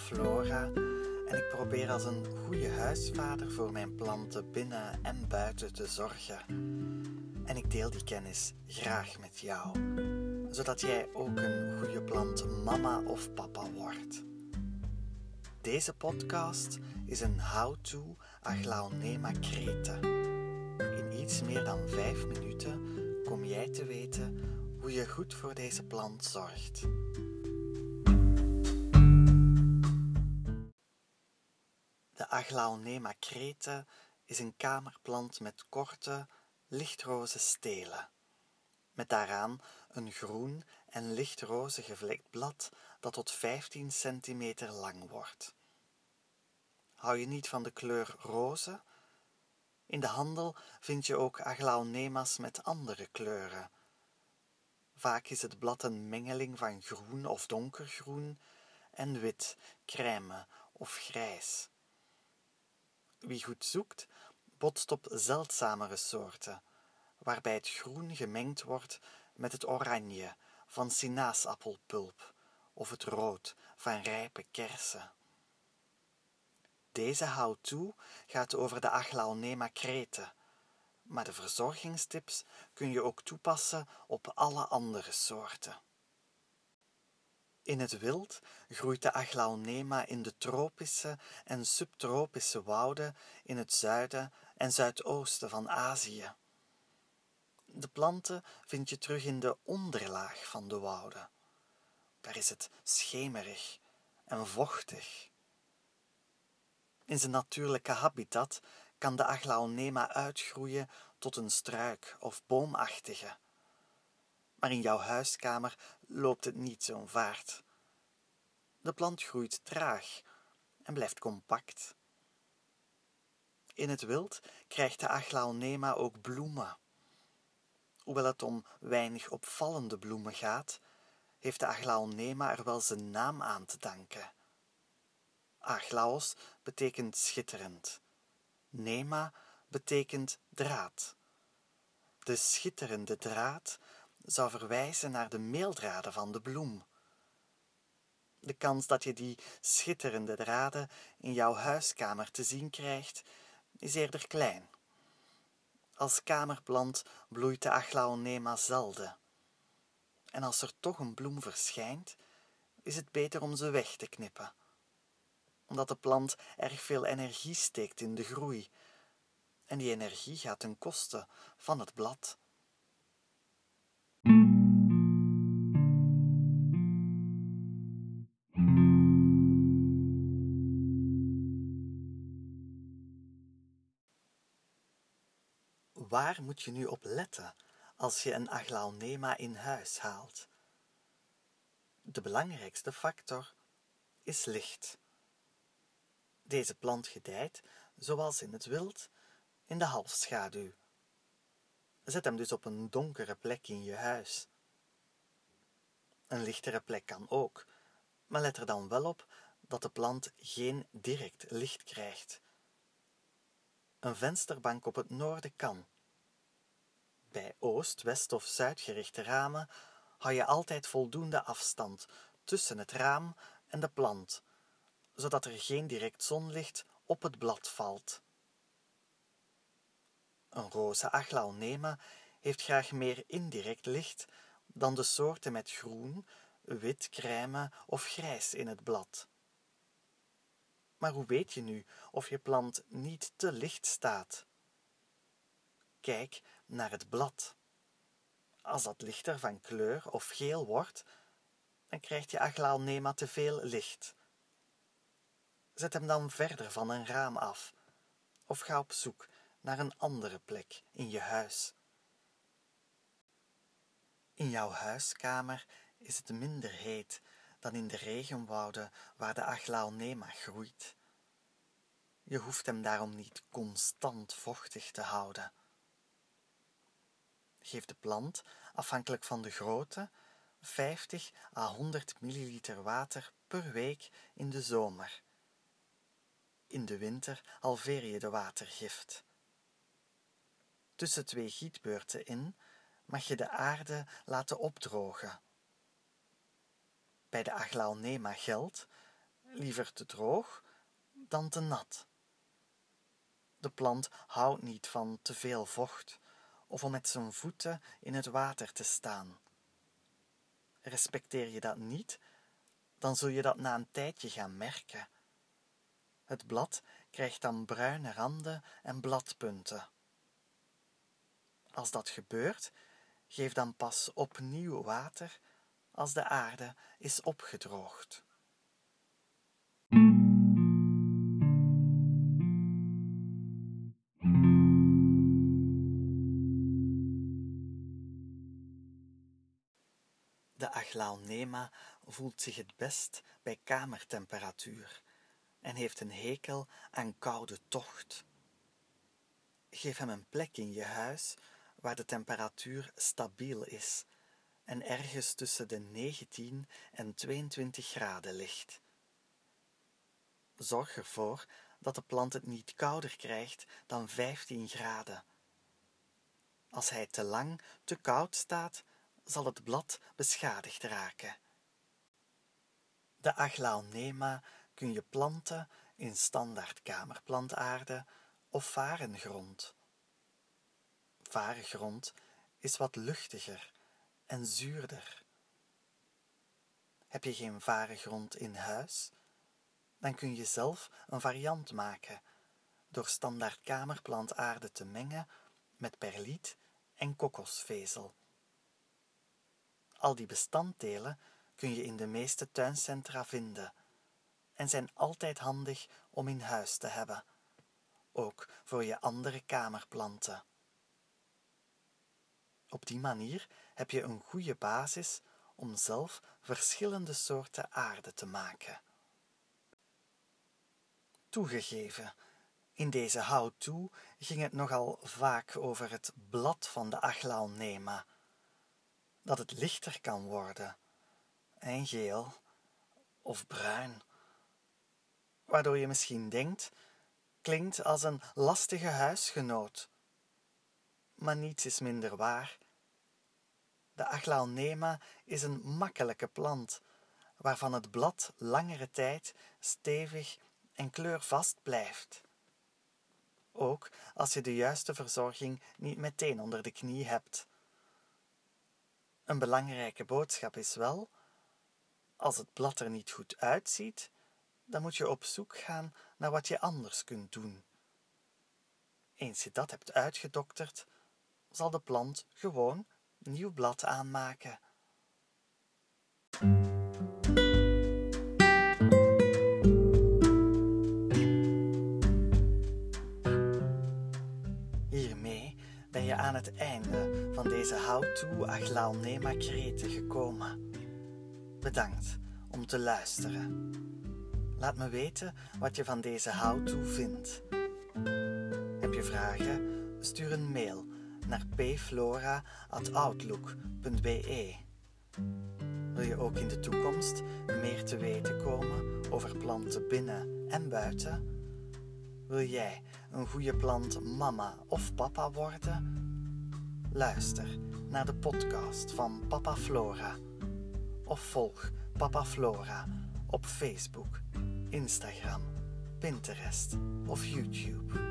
Flora en ik probeer als een goede huisvader voor mijn planten binnen en buiten te zorgen. En ik deel die kennis graag met jou, zodat jij ook een goede plant mama of papa wordt. Deze podcast is een how-to Aglaonema crete. In iets meer dan vijf minuten kom jij te weten hoe je goed voor deze plant zorgt. Aglaonema crete is een kamerplant met korte, lichtroze stelen, met daaraan een groen en lichtroze gevlekt blad dat tot 15 centimeter lang wordt. Hou je niet van de kleur roze? In de handel vind je ook aglaonema's met andere kleuren. Vaak is het blad een mengeling van groen of donkergroen en wit, crème of grijs. Wie goed zoekt, botst op zeldzamere soorten, waarbij het groen gemengd wordt met het oranje van sinaasappelpulp of het rood van rijpe kersen. Deze how-to gaat over de Aglaonema crete, maar de verzorgingstips kun je ook toepassen op alle andere soorten. In het wild groeit de Aglaonema in de tropische en subtropische wouden in het zuiden en zuidoosten van Azië. De planten vind je terug in de onderlaag van de wouden. Daar is het schemerig en vochtig. In zijn natuurlijke habitat kan de Aglaonema uitgroeien tot een struik of boomachtige. Maar in jouw huiskamer loopt het niet zo'n vaart. De plant groeit traag en blijft compact. In het wild krijgt de Aglaonema ook bloemen. Hoewel het om weinig opvallende bloemen gaat, heeft de Aglaonema er wel zijn naam aan te danken. Aglaos betekent schitterend. Nema betekent draad. De schitterende draad zou verwijzen naar de meeldraden van de bloem. De kans dat je die schitterende draden in jouw huiskamer te zien krijgt, is eerder klein. Als kamerplant bloeit de aglaonema zelden. En als er toch een bloem verschijnt, is het beter om ze weg te knippen omdat de plant erg veel energie steekt in de groei. En die energie gaat ten koste van het blad. Waar moet je nu op letten als je een aglaonema in huis haalt? De belangrijkste factor is licht. Deze plant gedijt, zoals in het wild, in de halfschaduw. Zet hem dus op een donkere plek in je huis. Een lichtere plek kan ook, maar let er dan wel op dat de plant geen direct licht krijgt. Een vensterbank op het noorden kan. Bij oost, west of zuidgerichte ramen hou je altijd voldoende afstand tussen het raam en de plant zodat er geen direct zonlicht op het blad valt. Een roze aglaonema heeft graag meer indirect licht dan de soorten met groen, wit, crème of grijs in het blad. Maar hoe weet je nu of je plant niet te licht staat? Kijk naar het blad. Als dat lichter van kleur of geel wordt, dan krijgt je aglaonema te veel licht. Zet hem dan verder van een raam af of ga op zoek naar een andere plek in je huis. In jouw huiskamer is het minder heet dan in de regenwouden waar de aglaonema groeit. Je hoeft hem daarom niet constant vochtig te houden. Geef de plant, afhankelijk van de grootte, 50 à 100 milliliter water per week in de zomer in de winter halveer je de watergift. Tussen twee gietbeurten in mag je de aarde laten opdrogen. Bij de aglaonema geldt, liever te droog dan te nat. De plant houdt niet van te veel vocht of om met zijn voeten in het water te staan. Respecteer je dat niet, dan zul je dat na een tijdje gaan merken. Het blad krijgt dan bruine randen en bladpunten. Als dat gebeurt, geef dan pas opnieuw water als de aarde is opgedroogd. De aglaonema voelt zich het best bij kamertemperatuur en heeft een hekel aan koude tocht. Geef hem een plek in je huis waar de temperatuur stabiel is en ergens tussen de 19 en 22 graden ligt. Zorg ervoor dat de plant het niet kouder krijgt dan 15 graden. Als hij te lang te koud staat, zal het blad beschadigd raken. De aglaonema kun je planten in standaard kamerplantaarde of varengrond. Varengrond is wat luchtiger en zuurder. Heb je geen varengrond in huis? Dan kun je zelf een variant maken door standaard kamerplantaarde te mengen met perliet en kokosvezel. Al die bestanddelen kun je in de meeste tuincentra vinden en zijn altijd handig om in huis te hebben, ook voor je andere kamerplanten. Op die manier heb je een goede basis om zelf verschillende soorten aarde te maken. Toegegeven, in deze how-to ging het nogal vaak over het blad van de aglaonema, dat het lichter kan worden, en geel of bruin, waardoor je misschien denkt, klinkt als een lastige huisgenoot. Maar niets is minder waar. De aglaonema is een makkelijke plant, waarvan het blad langere tijd stevig en kleurvast blijft. Ook als je de juiste verzorging niet meteen onder de knie hebt. Een belangrijke boodschap is wel: als het blad er niet goed uitziet, dan moet je op zoek gaan naar wat je anders kunt doen. Eens je dat hebt uitgedokterd, zal de plant gewoon nieuw blad aanmaken. Hiermee ben je aan het einde van deze How-to Aglaonema Kreten gekomen. Bedankt om te luisteren. Laat me weten wat je van deze how-to vindt. Heb je vragen? Stuur een mail naar pflora.outlook.be. Wil je ook in de toekomst meer te weten komen over planten binnen en buiten? Wil jij een goede plant mama of papa worden? Luister naar de podcast van Papa Flora of volg Papa Flora op Facebook, Instagram, Pinterest of YouTube.